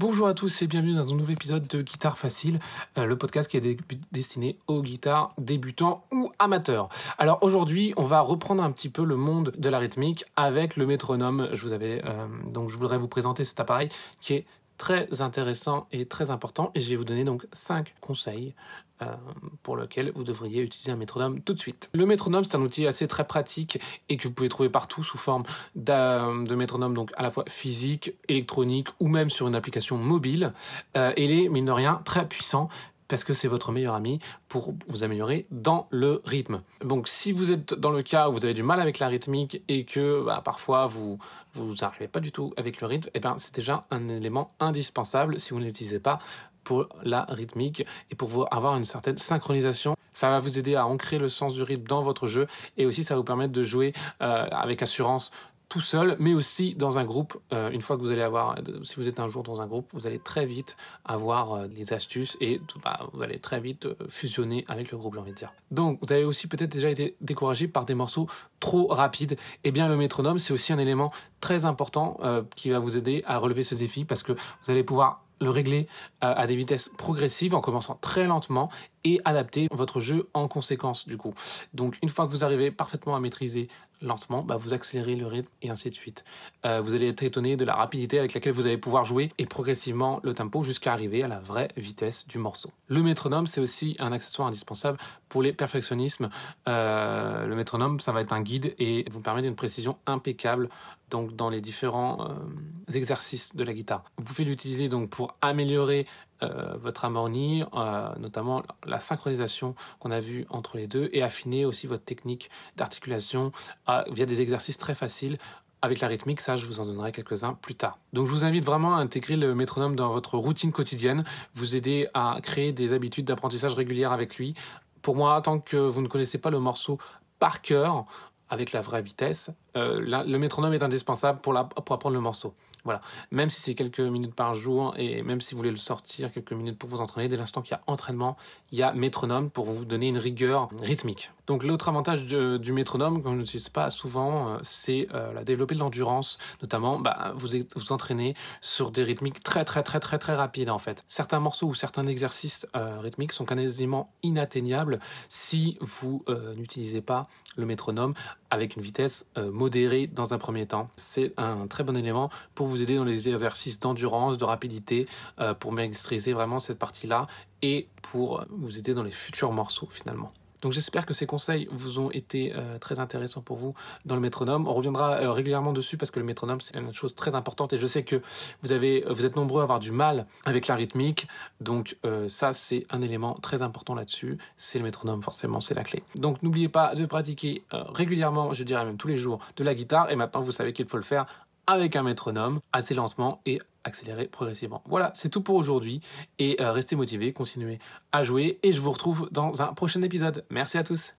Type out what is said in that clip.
Bonjour à tous et bienvenue dans un nouvel épisode de Guitare Facile, euh, le podcast qui est destiné aux guitares débutants ou amateurs. Alors aujourd'hui, on va reprendre un petit peu le monde de la rythmique avec le métronome. Je vous avais euh, donc je voudrais vous présenter cet appareil qui est très intéressant et très important et je vais vous donner donc 5 conseils euh, pour lesquels vous devriez utiliser un métronome tout de suite. Le métronome c'est un outil assez très pratique et que vous pouvez trouver partout sous forme de métronome donc à la fois physique, électronique ou même sur une application mobile. Euh, il est mine de rien très puissant parce que c'est votre meilleur ami pour vous améliorer dans le rythme. Donc si vous êtes dans le cas où vous avez du mal avec la rythmique et que bah, parfois vous vous n'arrivez pas du tout avec le rythme, eh ben c'est déjà un élément indispensable si vous ne l'utilisez pas pour la rythmique et pour avoir une certaine synchronisation. Ça va vous aider à ancrer le sens du rythme dans votre jeu et aussi ça va vous permettre de jouer euh, avec assurance tout seul, mais aussi dans un groupe. Euh, une fois que vous allez avoir, si vous êtes un jour dans un groupe, vous allez très vite avoir euh, les astuces et bah, vous allez très vite euh, fusionner avec le groupe, j'ai envie de dire. Donc, vous avez aussi peut-être déjà été découragé par des morceaux trop rapides. Eh bien, le métronome, c'est aussi un élément très important qui va vous aider à relever ce défi parce que vous allez pouvoir le régler à des vitesses progressives en commençant très lentement et adapter votre jeu en conséquence du coup. Donc une fois que vous arrivez parfaitement à maîtriser lentement, bah, vous accélérez le rythme et ainsi de suite. Euh, vous allez être étonné de la rapidité avec laquelle vous allez pouvoir jouer et progressivement le tempo jusqu'à arriver à la vraie vitesse du morceau. Le métronome, c'est aussi un accessoire indispensable pour les perfectionnismes. Euh, le métronome, ça va être un guide et vous permet d'une précision impeccable donc dans les différents euh, exercices de la guitare. Vous pouvez l'utiliser donc pour améliorer euh, votre harmonie, euh, notamment la synchronisation qu'on a vu entre les deux, et affiner aussi votre technique d'articulation euh, via des exercices très faciles avec la rythmique, ça je vous en donnerai quelques-uns plus tard. Donc je vous invite vraiment à intégrer le métronome dans votre routine quotidienne, vous aider à créer des habitudes d'apprentissage régulières avec lui. Pour moi, tant que vous ne connaissez pas le morceau par cœur, avec la vraie vitesse, le métronome est indispensable pour, apprendre le morceau. Voilà. Même si c'est quelques minutes par jour et même si vous voulez le sortir quelques minutes pour vous entraîner, dès l'instant qu'il y a entraînement, il y a métronome pour vous donner une rigueur rythmique. Donc l'autre avantage du métronome qu'on n'utilise pas souvent, euh, c'est euh, développer de l'endurance, notamment bah, vous vous entraînez sur des rythmiques très très très très très rapides en fait. Certains morceaux ou certains exercices euh, rythmiques sont quasiment inatteignables si vous n'utilisez pas le métronome avec une vitesse modérée dans un premier temps. C'est un très bon élément pour vous aider dans les exercices d'endurance, de rapidité, pour maîtriser vraiment cette partie-là et pour vous aider dans les futurs morceaux finalement. Donc j'espère que ces conseils vous ont été euh, très intéressants pour vous dans le métronome. On reviendra euh, régulièrement dessus parce que le métronome c'est une chose très importante et je sais que vous vous êtes nombreux à avoir du mal avec la rythmique. Donc euh, ça c'est un élément très important là-dessus. C'est le métronome forcément, c'est la clé. Donc n'oubliez pas de pratiquer régulièrement, je dirais même tous les jours, de la guitare et maintenant vous savez qu'il faut le faire avec un métronome assez lentement et accélérer progressivement. Voilà, c'est tout pour aujourd'hui et restez motivés, continuez à jouer et je vous retrouve dans un prochain épisode. Merci à tous.